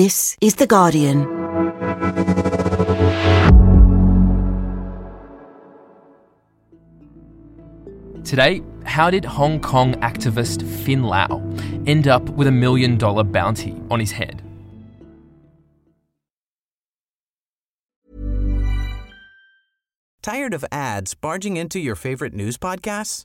This is The Guardian. Today, how did Hong Kong activist Finn Lau end up with a million dollar bounty on his head? Tired of ads barging into your favorite news podcasts?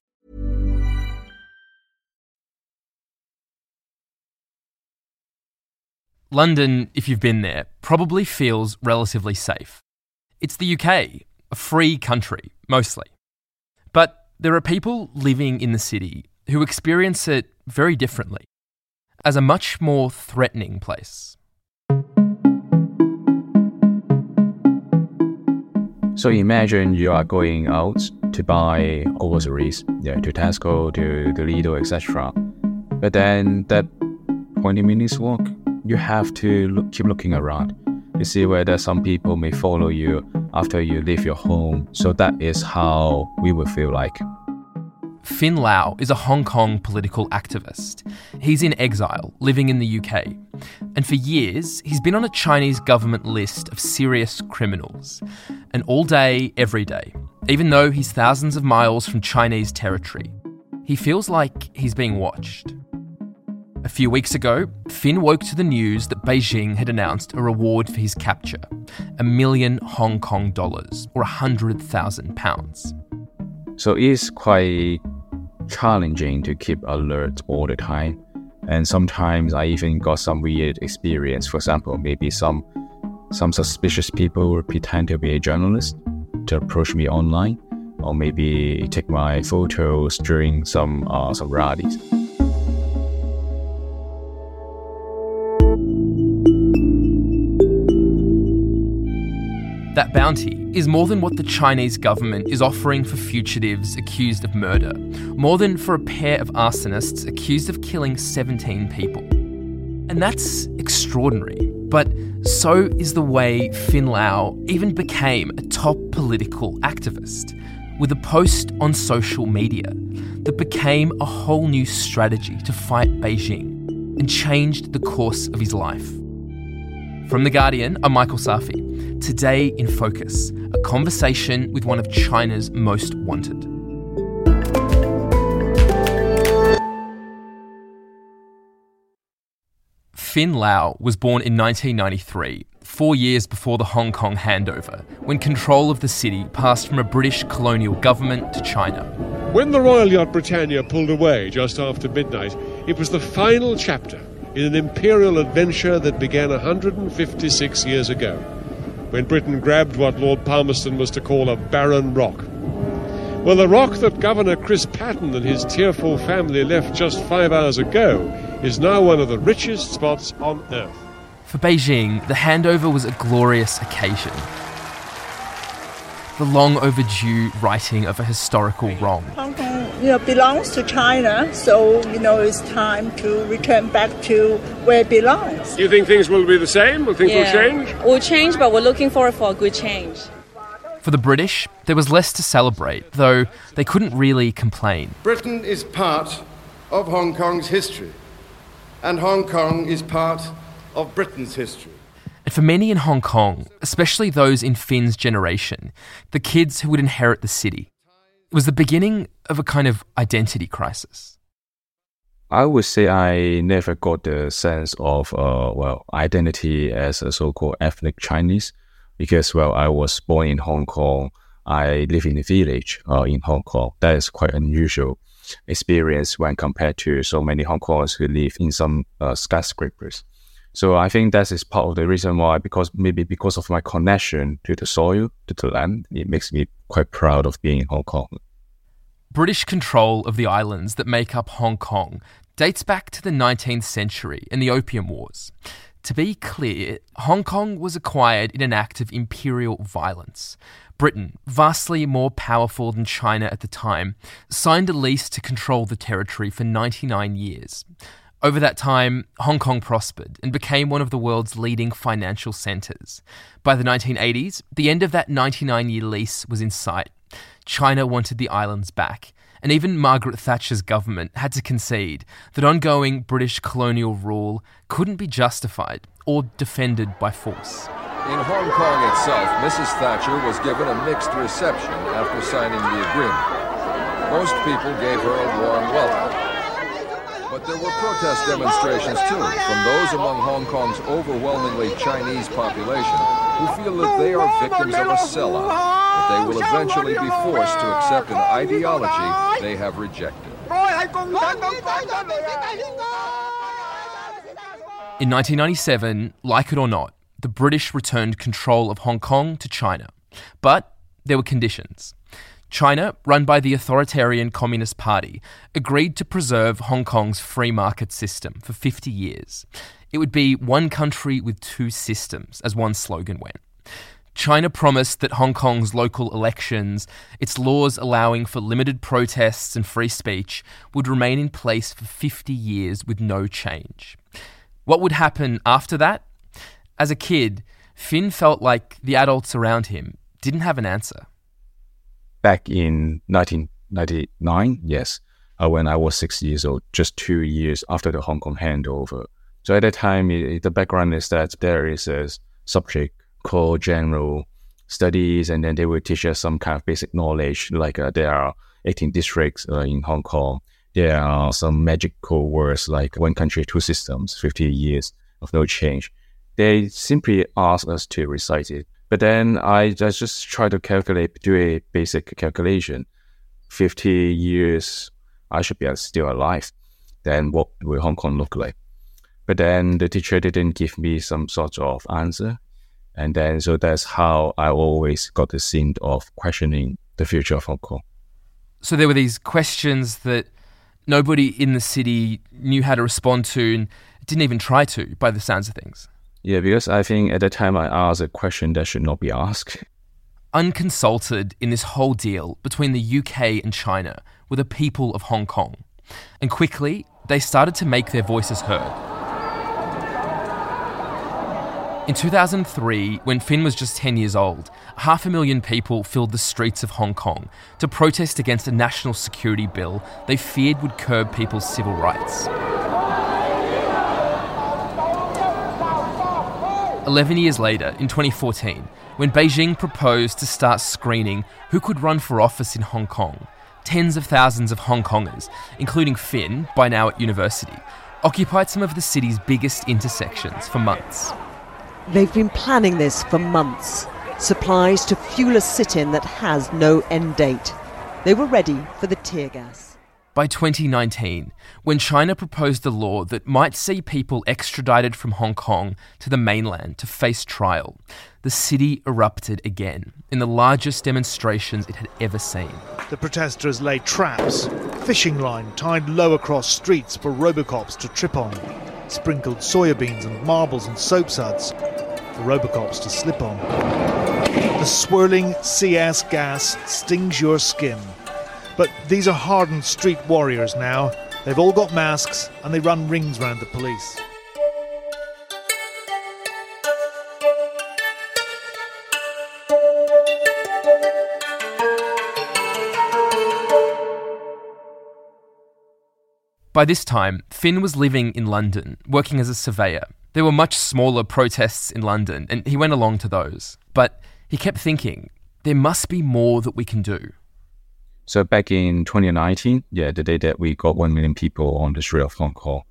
London, if you've been there, probably feels relatively safe. It's the UK, a free country, mostly. But there are people living in the city who experience it very differently, as a much more threatening place. So imagine you are going out to buy groceries, yeah, to Tesco, to the Lidl, etc. But then that 20 minutes walk, you have to look, keep looking around to see whether some people may follow you after you leave your home. So that is how we will feel like. Finn Lau is a Hong Kong political activist. He's in exile, living in the UK. And for years, he's been on a Chinese government list of serious criminals. And all day, every day, even though he's thousands of miles from Chinese territory, he feels like he's being watched. A few weeks ago, Finn woke to the news that Beijing had announced a reward for his capture a million Hong Kong dollars, or £100,000. So it's quite challenging to keep alert all the time. And sometimes I even got some weird experience. For example, maybe some some suspicious people will pretend to be a journalist to approach me online, or maybe take my photos during some uh, some rallies. That bounty is more than what the Chinese government is offering for fugitives accused of murder, more than for a pair of arsonists accused of killing 17 people. And that's extraordinary. But so is the way Finn Lau even became a top political activist, with a post on social media that became a whole new strategy to fight Beijing and changed the course of his life. From The Guardian, I'm Michael Safi. Today in Focus, a conversation with one of China's most wanted. Finn Lau was born in 1993, four years before the Hong Kong handover, when control of the city passed from a British colonial government to China. When the Royal Yacht Britannia pulled away just after midnight, it was the final chapter in an imperial adventure that began 156 years ago, when Britain grabbed what Lord Palmerston was to call a barren rock. Well, the rock that Governor Chris Patten and his tearful family left just five hours ago is now one of the richest spots on earth. For Beijing, the handover was a glorious occasion. The long overdue righting of a historical wrong. Hong Kong, you know, belongs to China, so you know it's time to return back to where it belongs. Do you think things will be the same? Will things will change? We'll change, but we're looking forward for a good change. For the British, there was less to celebrate, though they couldn't really complain. Britain is part of Hong Kong's history, and Hong Kong is part of Britain's history. And for many in Hong Kong, especially those in Finn's generation, the kids who would inherit the city, it was the beginning of a kind of identity crisis. I would say I never got the sense of uh, well identity as a so-called ethnic Chinese because well I was born in Hong Kong. I live in a village uh, in Hong Kong. That is quite unusual experience when compared to so many Hong Kongers who live in some uh, skyscrapers. So I think that is part of the reason why, because maybe because of my connection to the soil, to the land, it makes me quite proud of being in Hong Kong. British control of the islands that make up Hong Kong dates back to the 19th century and the Opium Wars. To be clear, Hong Kong was acquired in an act of imperial violence. Britain, vastly more powerful than China at the time, signed a lease to control the territory for 99 years. Over that time, Hong Kong prospered and became one of the world's leading financial centres. By the 1980s, the end of that 99 year lease was in sight. China wanted the islands back, and even Margaret Thatcher's government had to concede that ongoing British colonial rule couldn't be justified or defended by force. In Hong Kong itself, Mrs. Thatcher was given a mixed reception after signing the agreement. Most people gave her a warm welcome. But there were protest demonstrations too from those among Hong Kong's overwhelmingly Chinese population who feel that they are victims of a sellout, that they will eventually be forced to accept an ideology they have rejected. In 1997, like it or not, the British returned control of Hong Kong to China. But there were conditions. China, run by the authoritarian Communist Party, agreed to preserve Hong Kong's free market system for 50 years. It would be one country with two systems, as one slogan went. China promised that Hong Kong's local elections, its laws allowing for limited protests and free speech, would remain in place for 50 years with no change. What would happen after that? As a kid, Finn felt like the adults around him didn't have an answer back in 1999, yes, uh, when I was six years old, just two years after the Hong Kong handover. So at that time, it, the background is that there is a subject called general studies, and then they will teach us some kind of basic knowledge, like uh, there are 18 districts uh, in Hong Kong. There are some magical words like one country, two systems, 50 years of no change. They simply ask us to recite it. But then I, just try to calculate, do a basic calculation. 50 years, I should be still alive. Then what will Hong Kong look like? But then the teacher didn't give me some sort of answer. And then, so that's how I always got the scene of questioning the future of Hong Kong. So there were these questions that nobody in the city knew how to respond to and didn't even try to by the sounds of things. Yeah, because I think at the time I asked a question that should not be asked. Unconsulted in this whole deal between the UK and China were the people of Hong Kong. And quickly, they started to make their voices heard. In 2003, when Finn was just 10 years old, half a million people filled the streets of Hong Kong to protest against a national security bill they feared would curb people's civil rights. 11 years later, in 2014, when Beijing proposed to start screening who could run for office in Hong Kong, tens of thousands of Hong Kongers, including Finn, by now at university, occupied some of the city's biggest intersections for months. They've been planning this for months. Supplies to fuel a sit in that has no end date. They were ready for the tear gas. By 2019, when China proposed a law that might see people extradited from Hong Kong to the mainland to face trial, the city erupted again in the largest demonstrations it had ever seen. The protesters laid traps, fishing line tied low across streets for Robocops to trip on, sprinkled soybeans and marbles and soap suds for Robocops to slip on. The swirling CS gas stings your skin but these are hardened street warriors now. They've all got masks and they run rings round the police. By this time, Finn was living in London, working as a surveyor. There were much smaller protests in London, and he went along to those. But he kept thinking, there must be more that we can do. So back in 2019, yeah, the day that we got 1 million people on the street of Hong Kong,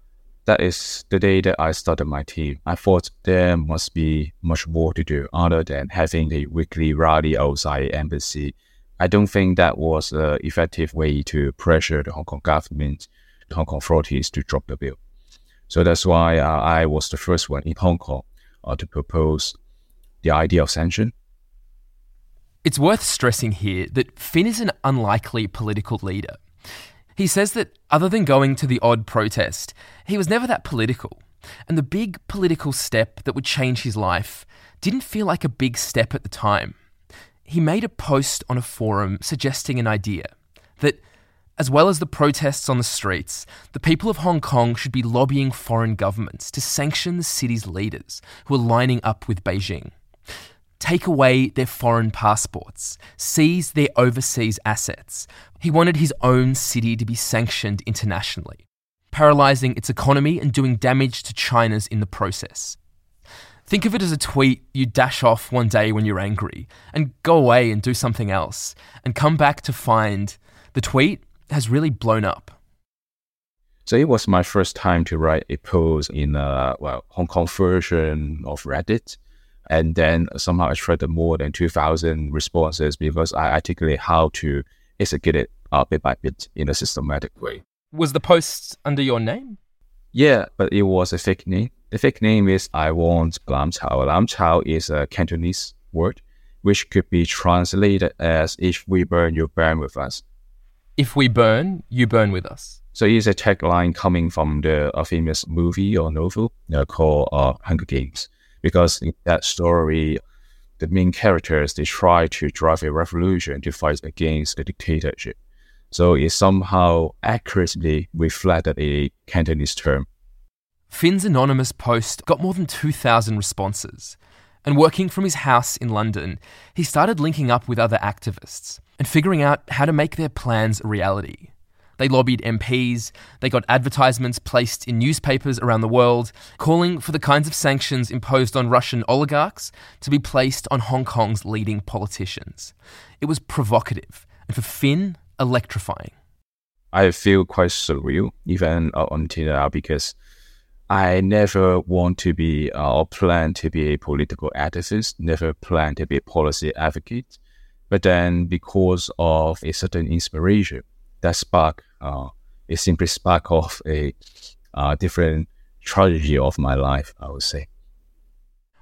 that is the day that I started my team. I thought there must be much more to do other than having a weekly rally outside embassy. I don't think that was an effective way to pressure the Hong Kong government, the Hong Kong authorities to drop the bill. So that's why uh, I was the first one in Hong Kong uh, to propose the idea of sanction it's worth stressing here that Finn is an unlikely political leader. He says that other than going to the odd protest, he was never that political. And the big political step that would change his life didn't feel like a big step at the time. he made a post on a forum suggesting an idea that, as well as the protests on the streets, the people of Hong Kong should be lobbying foreign governments to sanction the city's leaders who are lining up with Beijing. Take away their foreign passports, seize their overseas assets. He wanted his own city to be sanctioned internationally, paralysing its economy and doing damage to China's in the process. Think of it as a tweet you dash off one day when you're angry and go away and do something else and come back to find the tweet has really blown up. So it was my first time to write a post in a well Hong Kong version of Reddit. And then somehow I attracted more than 2,000 responses because I articulate how to execute it uh, bit by bit in a systematic way. Was the post under your name? Yeah, but it was a fake name. The fake name is I want Lam Chau. Lam Chau is a Cantonese word which could be translated as if we burn, you burn with us. If we burn, you burn with us. So it's a tagline coming from the a famous movie or novel uh, called uh, Hunger Games. Because in that story, the main characters they try to drive a revolution to fight against the dictatorship. So it somehow accurately reflected a Cantonese term. Finn's anonymous post got more than 2,000 responses. And working from his house in London, he started linking up with other activists and figuring out how to make their plans a reality. They lobbied MPs, they got advertisements placed in newspapers around the world, calling for the kinds of sanctions imposed on Russian oligarchs to be placed on Hong Kong's leading politicians. It was provocative, and for Finn, electrifying. I feel quite surreal, even until now, because I never want to be uh, or plan to be a political activist, never plan to be a policy advocate. But then, because of a certain inspiration, that spark, uh, it simply sparked off a uh, different tragedy of my life, I would say.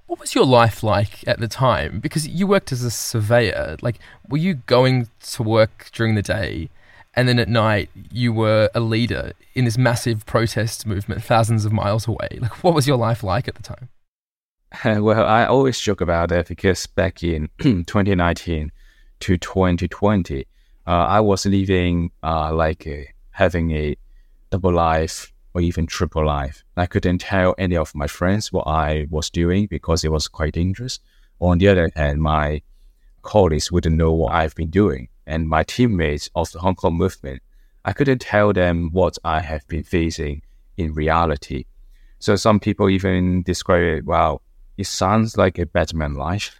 What was your life like at the time? Because you worked as a surveyor. Like, were you going to work during the day and then at night you were a leader in this massive protest movement thousands of miles away? Like, what was your life like at the time? well, I always joke about that because back in 2019 to 2020, uh, I was living uh, like a, having a double life or even triple life. I couldn't tell any of my friends what I was doing because it was quite dangerous. On the other hand, my colleagues wouldn't know what I've been doing. And my teammates of the Hong Kong movement, I couldn't tell them what I have been facing in reality. So some people even describe it, wow, it sounds like a Batman life.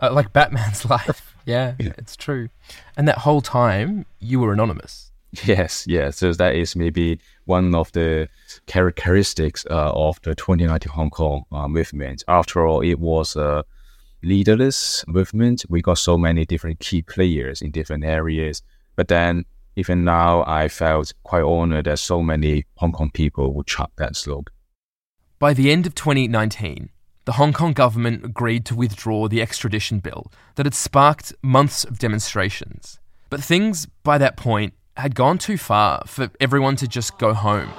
Uh, like Batman's life. Yeah, yeah, it's true. And that whole time, you were anonymous. Yes, yes. So that is maybe one of the characteristics uh, of the 2019 Hong Kong uh, movement. After all, it was a leaderless movement. We got so many different key players in different areas. But then, even now, I felt quite honored that so many Hong Kong people would chart that slogan. By the end of 2019, the Hong Kong government agreed to withdraw the extradition bill that had sparked months of demonstrations. But things, by that point, had gone too far for everyone to just go home.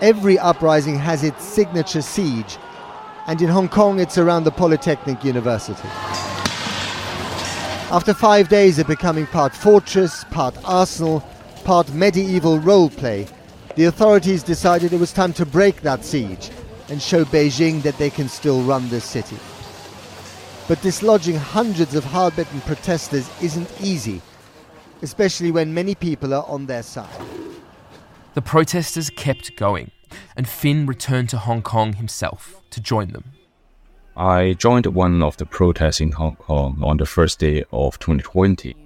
Every uprising has its signature siege, and in Hong Kong it's around the Polytechnic University. After five days of becoming part fortress, part arsenal, part medieval role play, the authorities decided it was time to break that siege and show Beijing that they can still run this city. But dislodging hundreds of hard-bitten protesters isn't easy, especially when many people are on their side. The protesters kept going, and Finn returned to Hong Kong himself to join them. I joined one of the protests in Hong Kong on the first day of 2020.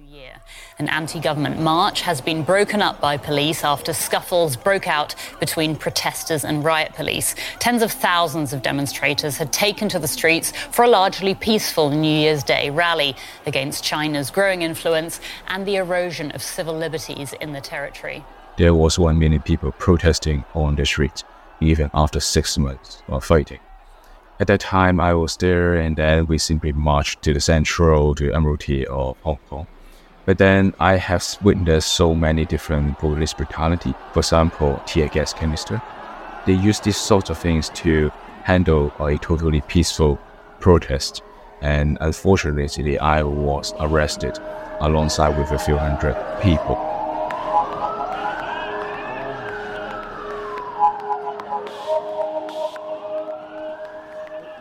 An anti government march has been broken up by police after scuffles broke out between protesters and riot police. Tens of thousands of demonstrators had taken to the streets for a largely peaceful New Year's Day rally against China's growing influence and the erosion of civil liberties in the territory. There was one million people protesting on the streets, even after six months of fighting. At that time, I was there, and then we simply marched to the central, to Admiralty of Hong Kong. But then I have witnessed so many different police brutality. For example, tear gas canister. They use these sorts of things to handle a totally peaceful protest. And unfortunately, I was arrested alongside with a few hundred people.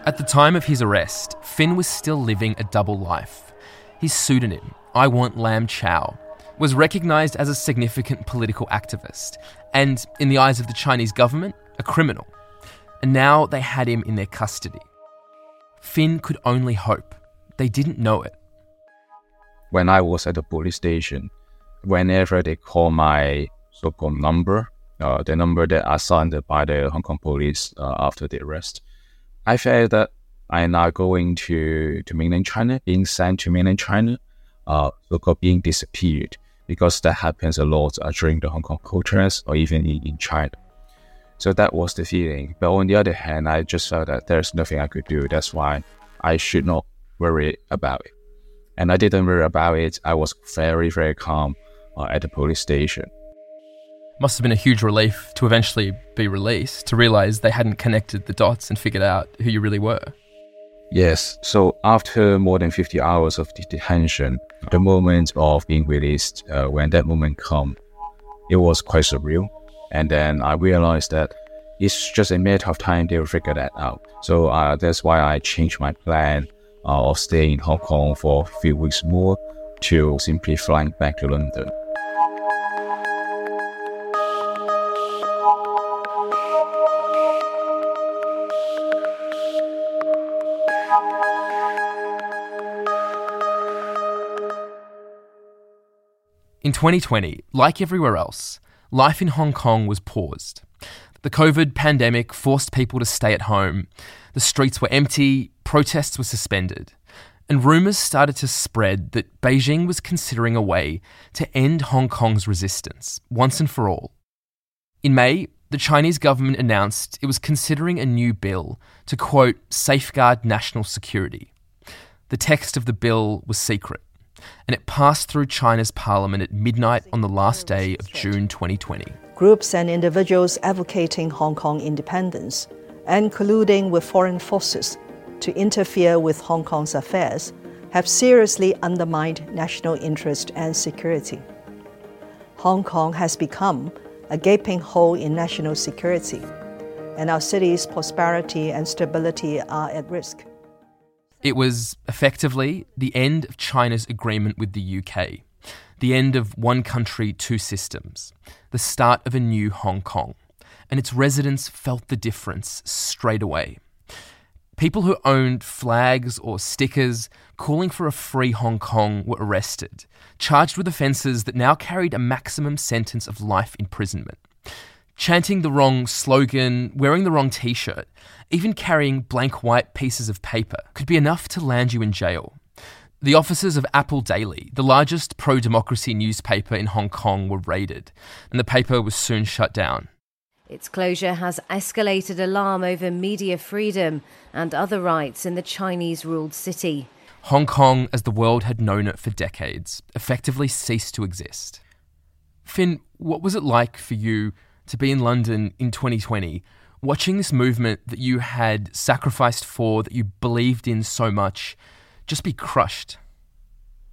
At the time of his arrest, Finn was still living a double life. His pseudonym, I Want Lam Chau, was recognised as a significant political activist, and, in the eyes of the Chinese government, a criminal. And now they had him in their custody. Finn could only hope. They didn't know it. When I was at the police station, whenever they call my so called number, uh, the number that assigned by the Hong Kong police uh, after the arrest, I felt that I am now going to, to mainland China, being sent to mainland China, uh, so called being disappeared, because that happens a lot uh, during the Hong Kong protests or even in, in China. So that was the feeling. But on the other hand, I just felt that there's nothing I could do. That's why I should not worry about it. And I didn't worry about it. I was very, very calm uh, at the police station. Must have been a huge relief to eventually be released, to realize they hadn't connected the dots and figured out who you really were. Yes, so after more than 50 hours of detention, the moment of being released, uh, when that moment come, it was quite surreal. And then I realized that it's just a matter of time they will figure that out. So uh, that's why I changed my plan uh, of staying in Hong Kong for a few weeks more to simply flying back to London. In 2020, like everywhere else, life in Hong Kong was paused. The COVID pandemic forced people to stay at home. The streets were empty, protests were suspended, and rumours started to spread that Beijing was considering a way to end Hong Kong's resistance, once and for all. In May, the Chinese government announced it was considering a new bill to, quote, safeguard national security. The text of the bill was secret and it passed through China's parliament at midnight on the last day of June 2020. Groups and individuals advocating Hong Kong independence and colluding with foreign forces to interfere with Hong Kong's affairs have seriously undermined national interest and security. Hong Kong has become a gaping hole in national security, and our city's prosperity and stability are at risk. It was effectively the end of China's agreement with the UK, the end of one country, two systems, the start of a new Hong Kong. And its residents felt the difference straight away. People who owned flags or stickers calling for a free Hong Kong were arrested, charged with offences that now carried a maximum sentence of life imprisonment chanting the wrong slogan, wearing the wrong t shirt, even carrying blank white pieces of paper could be enough to land you in jail. The offices of Apple Daily, the largest pro democracy newspaper in Hong Kong, were raided, and the paper was soon shut down. Its closure has escalated alarm over media freedom and other rights in the Chinese ruled city. Hong Kong, as the world had known it for decades, effectively ceased to exist. Finn, what was it like for you to be in London in 2020, watching this movement that you had sacrificed for, that you believed in so much, just be crushed?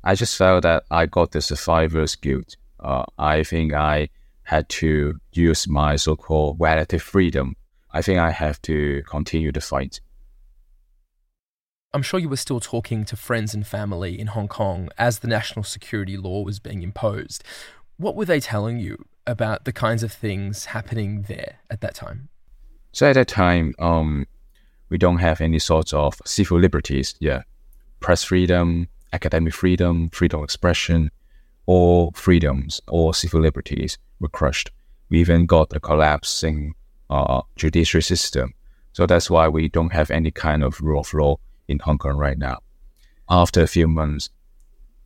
I just felt that I got the survivor's guilt. Uh, I think I had to use my so called relative freedom. I think I have to continue the fight. I'm sure you were still talking to friends and family in Hong Kong as the national security law was being imposed. What were they telling you about the kinds of things happening there at that time? So at that time, um, we don't have any sorts of civil liberties. Yeah, press freedom, academic freedom, freedom of expression, all freedoms, all civil liberties were crushed. We even got a collapsing uh, judiciary system. So that's why we don't have any kind of rule of law in Hong Kong right now. After a few months,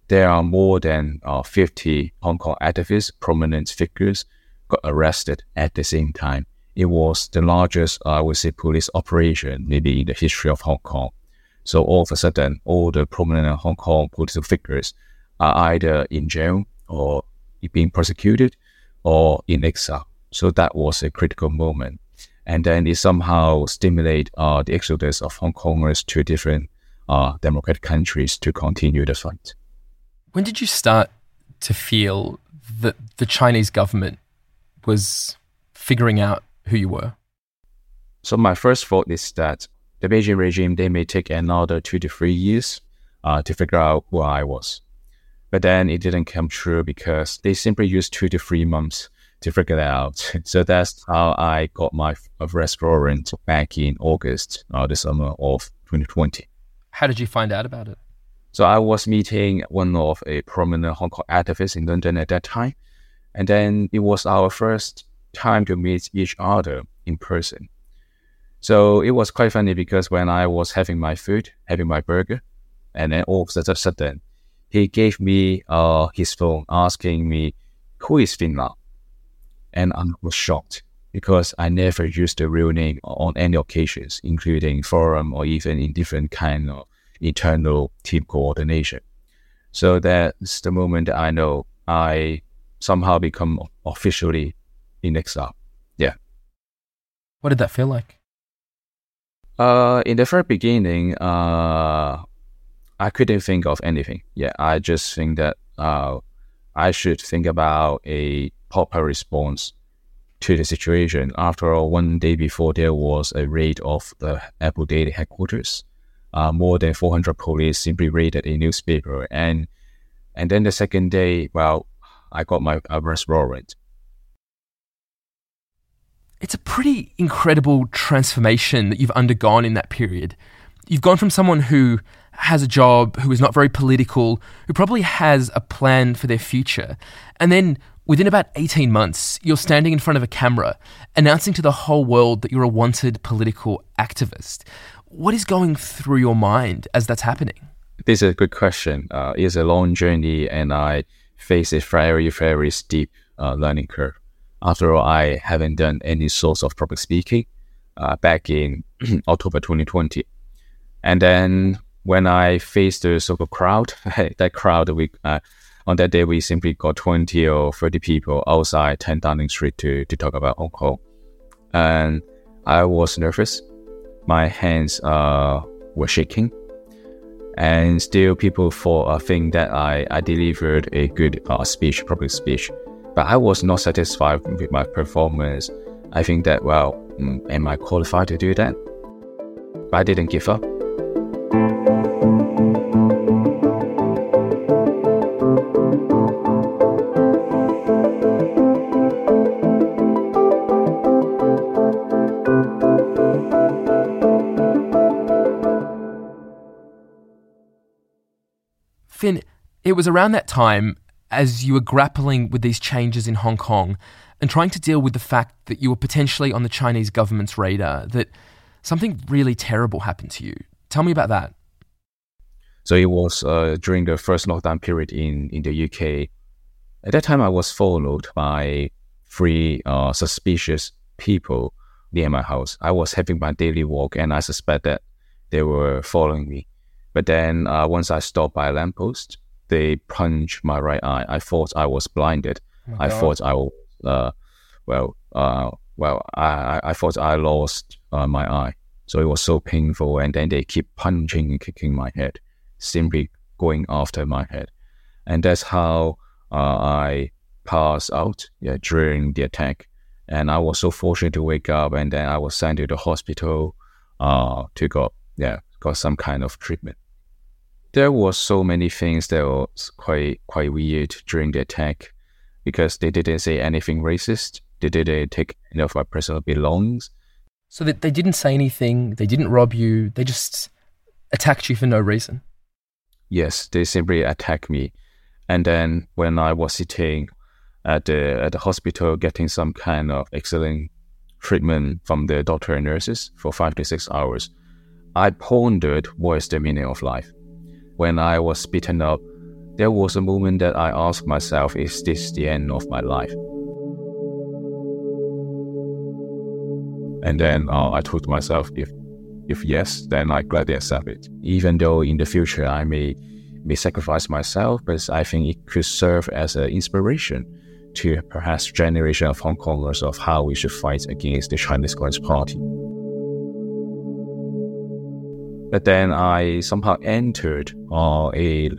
there are more than uh, 50 Hong Kong activists, prominent figures, got arrested at the same time. It was the largest, I would say, police operation maybe in the history of Hong Kong. So all of a sudden, all the prominent Hong Kong political figures are either in jail or being prosecuted or in exile. So that was a critical moment. And then it somehow stimulated uh, the exodus of Hong Kongers to different uh, democratic countries to continue the fight. When did you start to feel that the Chinese government was figuring out who you were? So my first thought is that the Beijing regime they may take another two to three years uh, to figure out who I was, but then it didn't come true because they simply used two to three months to figure that out. So that's how I got my arrest warrant back in August, uh, the summer of 2020. How did you find out about it? So I was meeting one of a prominent Hong Kong activists in London at that time, and then it was our first time to meet each other in person. So it was quite funny because when I was having my food, having my burger, and then all of a sudden, he gave me uh, his phone asking me, who is Finn Lau? And I was shocked because I never used the real name on any occasions, including forum or even in different kind of internal team coordination. So that's the moment I know I somehow become officially in exile. Yeah. What did that feel like? Uh, in the very beginning, uh, I couldn't think of anything. Yeah, I just think that uh, I should think about a proper response to the situation. After all, one day before there was a raid of the Apple Daily headquarters. Uh, more than 400 police simply raided a newspaper, and and then the second day, well, I got my arrest warrant. It's a pretty incredible transformation that you've undergone in that period. You've gone from someone who has a job, who is not very political, who probably has a plan for their future, and then Within about 18 months, you're standing in front of a camera announcing to the whole world that you're a wanted political activist. What is going through your mind as that's happening? This is a good question. Uh, it's a long journey, and I face a very, very steep uh, learning curve. After all, I haven't done any source of public speaking uh, back in October 2020. And then when I faced the so-called crowd, that crowd, we uh, on that day, we simply got 20 or 30 people outside 10 Downing Street to, to talk about Hong Kong. And I was nervous. My hands uh, were shaking. And still, people thought, uh, think that I, I delivered a good uh, speech, public speech. But I was not satisfied with my performance. I think that, well, mm, am I qualified to do that? But I didn't give up. Finn, it was around that time as you were grappling with these changes in Hong Kong and trying to deal with the fact that you were potentially on the Chinese government's radar that something really terrible happened to you. Tell me about that. So it was uh, during the first lockdown period in, in the UK. At that time, I was followed by three uh, suspicious people near my house. I was having my daily walk and I suspect that they were following me. But then uh, once I stopped by a lamppost, they punched my right eye. I thought I was blinded. Oh I thought I was, uh, well, uh, well, I, I thought I lost uh, my eye. So it was so painful. And then they keep punching and kicking my head, simply going after my head. And that's how uh, I passed out yeah, during the attack. And I was so fortunate to wake up, and then I was sent to the hospital uh, to go, yeah, got some kind of treatment there was so many things that was quite quite weird during the attack because they didn't say anything racist. They didn't take any of my personal belongings. So that they didn't say anything. They didn't rob you. They just attacked you for no reason. Yes, they simply attacked me. And then when I was sitting at the at the hospital getting some kind of excellent treatment from the doctor and nurses for five to six hours, I pondered what is the meaning of life when I was beaten up, there was a moment that I asked myself, is this the end of my life? And then uh, I told myself, if if yes, then I gladly accept it. Even though in the future I may may sacrifice myself, but I think it could serve as an inspiration to perhaps generation of Hong Kongers of how we should fight against the Chinese Communist Party. But then I somehow entered uh, a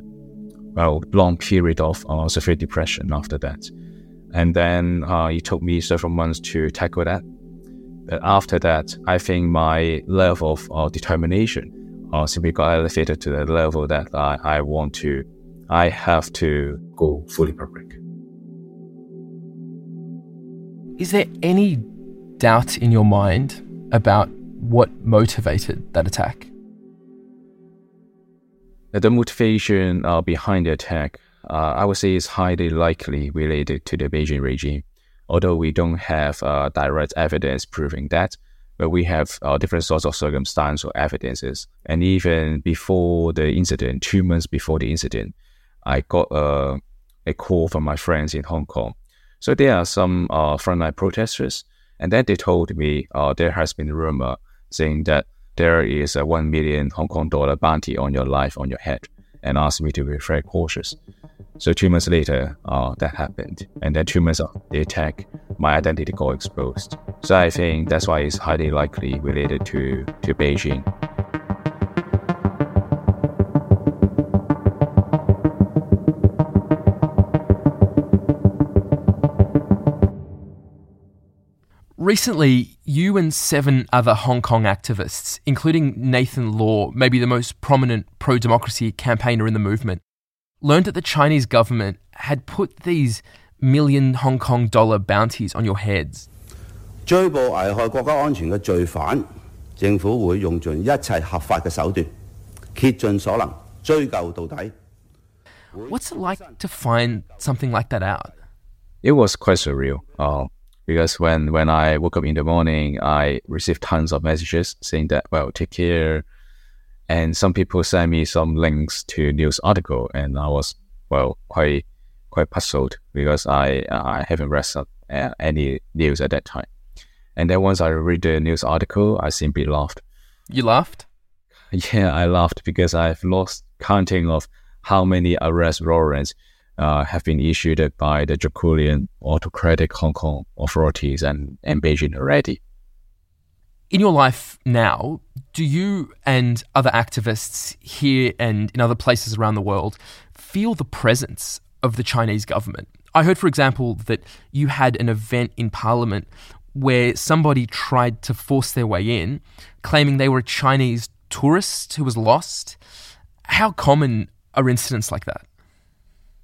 well long period of uh, severe depression after that, and then uh, it took me several months to tackle that. But after that, I think my level of uh, determination uh, simply got elevated to the level that I, I want to, I have to go fully public. Is there any doubt in your mind about what motivated that attack? The motivation uh, behind the attack, uh, I would say, is highly likely related to the Beijing regime. Although we don't have uh, direct evidence proving that, but we have uh, different sorts of circumstantial evidences. And even before the incident, two months before the incident, I got a, a call from my friends in Hong Kong so there are some uh, frontline protesters, and then they told me uh, there has been a rumor saying that there is a one million Hong Kong dollar bounty on your life on your head, and asked me to be very cautious. So two months later, uh, that happened, and then two months after the attack, my identity got exposed. So I think that's why it's highly likely related to to Beijing. Recently, you and seven other Hong Kong activists, including Nathan Law, maybe the most prominent pro democracy campaigner in the movement, learned that the Chinese government had put these million Hong Kong dollar bounties on your heads. What's it like to find something like that out? It was quite surreal. Uh, because when when I woke up in the morning, I received tons of messages saying that well, take care, and some people sent me some links to news article, and I was well quite quite puzzled because I I haven't read some, uh, any news at that time, and then once I read the news article, I simply laughed. You laughed? Yeah, I laughed because I've lost counting of how many arrest warrants uh, have been issued by the draconian autocratic Hong Kong authorities and, and Beijing already. In your life now, do you and other activists here and in other places around the world feel the presence of the Chinese government? I heard, for example, that you had an event in Parliament where somebody tried to force their way in, claiming they were a Chinese tourist who was lost. How common are incidents like that?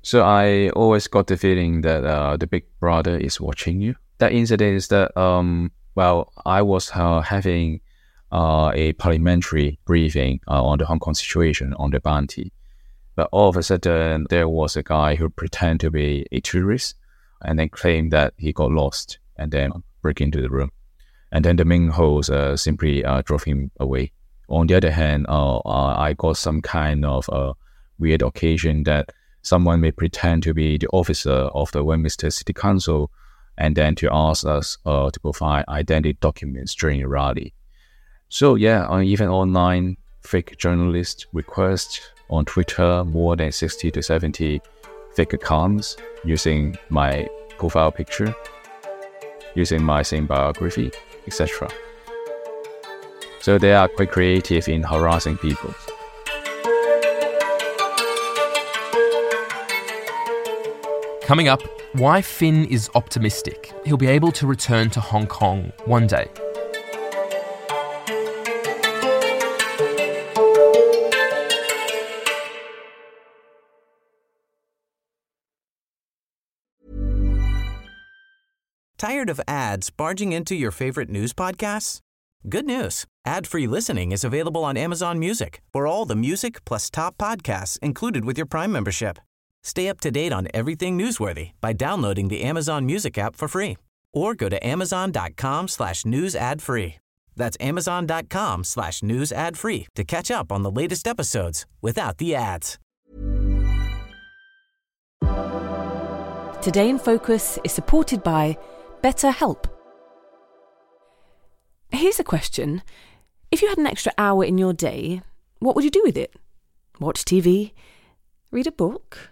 So I always got the feeling that uh, the big brother is watching you. That incident is that, um, well, I was uh, having uh, a parliamentary briefing uh, on the Hong Kong situation on the bounty. But all of a sudden, there was a guy who pretended to be a tourist and then claimed that he got lost and then break into the room. And then the main host uh, simply uh, drove him away. On the other hand, I got some kind of a weird occasion that someone may pretend to be the officer of the Westminster City Council and then to ask us uh, to provide identity documents during a rally. So yeah, on even online, fake journalists request on Twitter more than 60 to 70 fake accounts using my profile picture, using my same biography, etc. So they are quite creative in harassing people. Coming up, why Finn is optimistic. He'll be able to return to Hong Kong one day. Tired of ads barging into your favorite news podcasts? Good news. Ad-free listening is available on Amazon Music. For all the music plus top podcasts included with your Prime membership. Stay up to date on everything newsworthy by downloading the Amazon Music app for free or go to amazon.com slash news ad free. That's amazon.com slash news ad free to catch up on the latest episodes without the ads. Today in Focus is supported by BetterHelp. Here's a question. If you had an extra hour in your day, what would you do with it? Watch TV? Read a book?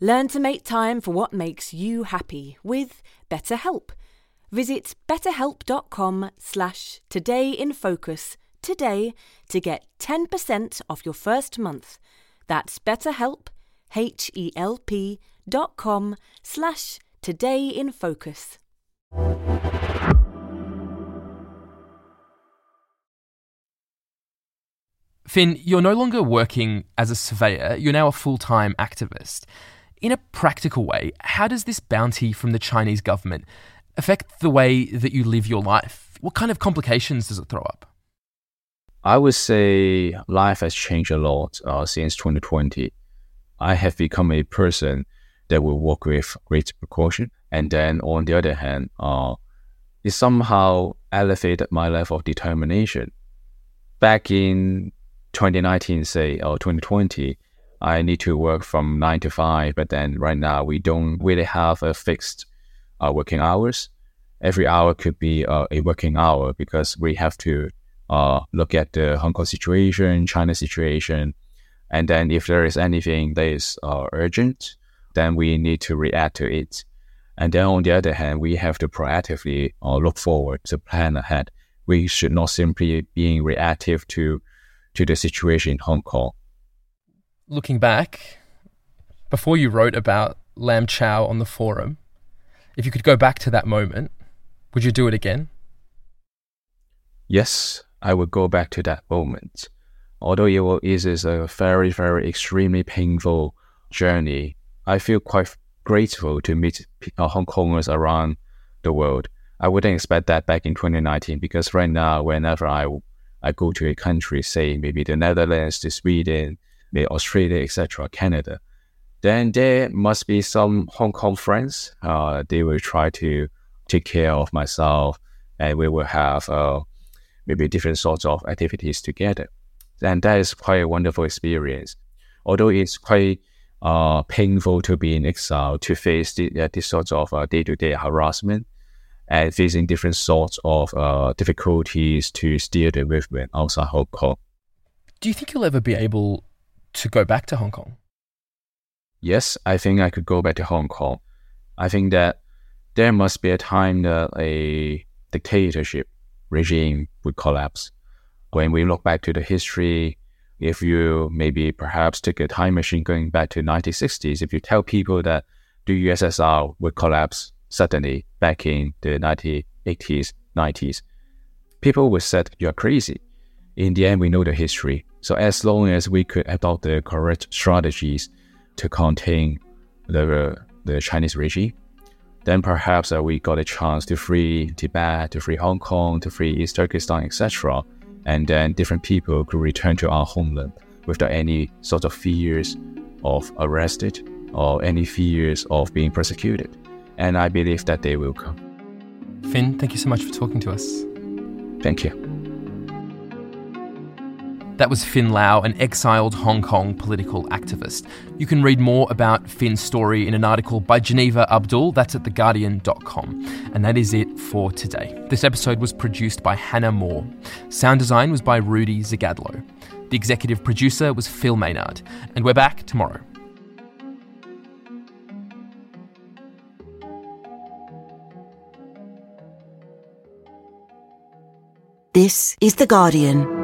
Learn to make time for what makes you happy with BetterHelp. Visit betterhelp.com slash today in focus today to get 10% off your first month. That's betterhelp, H-E-L-P dot com slash today in focus. Finn, you're no longer working as a surveyor, you're now a full time activist. In a practical way, how does this bounty from the Chinese government affect the way that you live your life? What kind of complications does it throw up? I would say life has changed a lot uh, since 2020. I have become a person that will work with great precaution. And then on the other hand, uh, it somehow elevated my level of determination. Back in 2019, say, or 2020, I need to work from nine to five, but then right now we don't really have a fixed uh, working hours. Every hour could be uh, a working hour because we have to uh, look at the Hong Kong situation, China situation, and then if there is anything that is uh, urgent, then we need to react to it. And then on the other hand, we have to proactively uh, look forward to plan ahead. We should not simply being reactive to to the situation in Hong Kong. Looking back, before you wrote about Lam Chau on the forum, if you could go back to that moment, would you do it again? Yes, I would go back to that moment. Although it it is a very, very extremely painful journey, I feel quite grateful to meet uh, Hong Kongers around the world. I wouldn't expect that back in 2019 because right now, whenever I I go to a country, say maybe the Netherlands, the Sweden, maybe Australia, etc., Canada, then there must be some Hong Kong friends. Uh, they will try to take care of myself, and we will have uh, maybe different sorts of activities together. And that is quite a wonderful experience. Although it's quite uh, painful to be in exile, to face the, uh, this sort of day to day harassment, and facing different sorts of uh, difficulties to steer the movement outside Hong Kong. Do you think you'll ever be able to go back to Hong Kong? Yes, I think I could go back to Hong Kong. I think that there must be a time that a dictatorship regime would collapse. When we look back to the history, if you maybe perhaps take a time machine going back to 1960s, if you tell people that the USSR would collapse suddenly back in the 1980s, 90s. People would say you're crazy. In the end, we know the history. So as long as we could adopt the correct strategies to contain the, the Chinese regime, then perhaps uh, we got a chance to free Tibet, to free Hong Kong, to free East Turkestan, etc. And then different people could return to our homeland without any sort of fears of arrested or any fears of being persecuted and I believe that they will come. Finn, thank you so much for talking to us. Thank you. That was Finn Lau, an exiled Hong Kong political activist. You can read more about Finn's story in an article by Geneva Abdul. That's at theguardian.com. And that is it for today. This episode was produced by Hannah Moore. Sound design was by Rudy Zagadlo. The executive producer was Phil Maynard. And we're back tomorrow. This is The Guardian.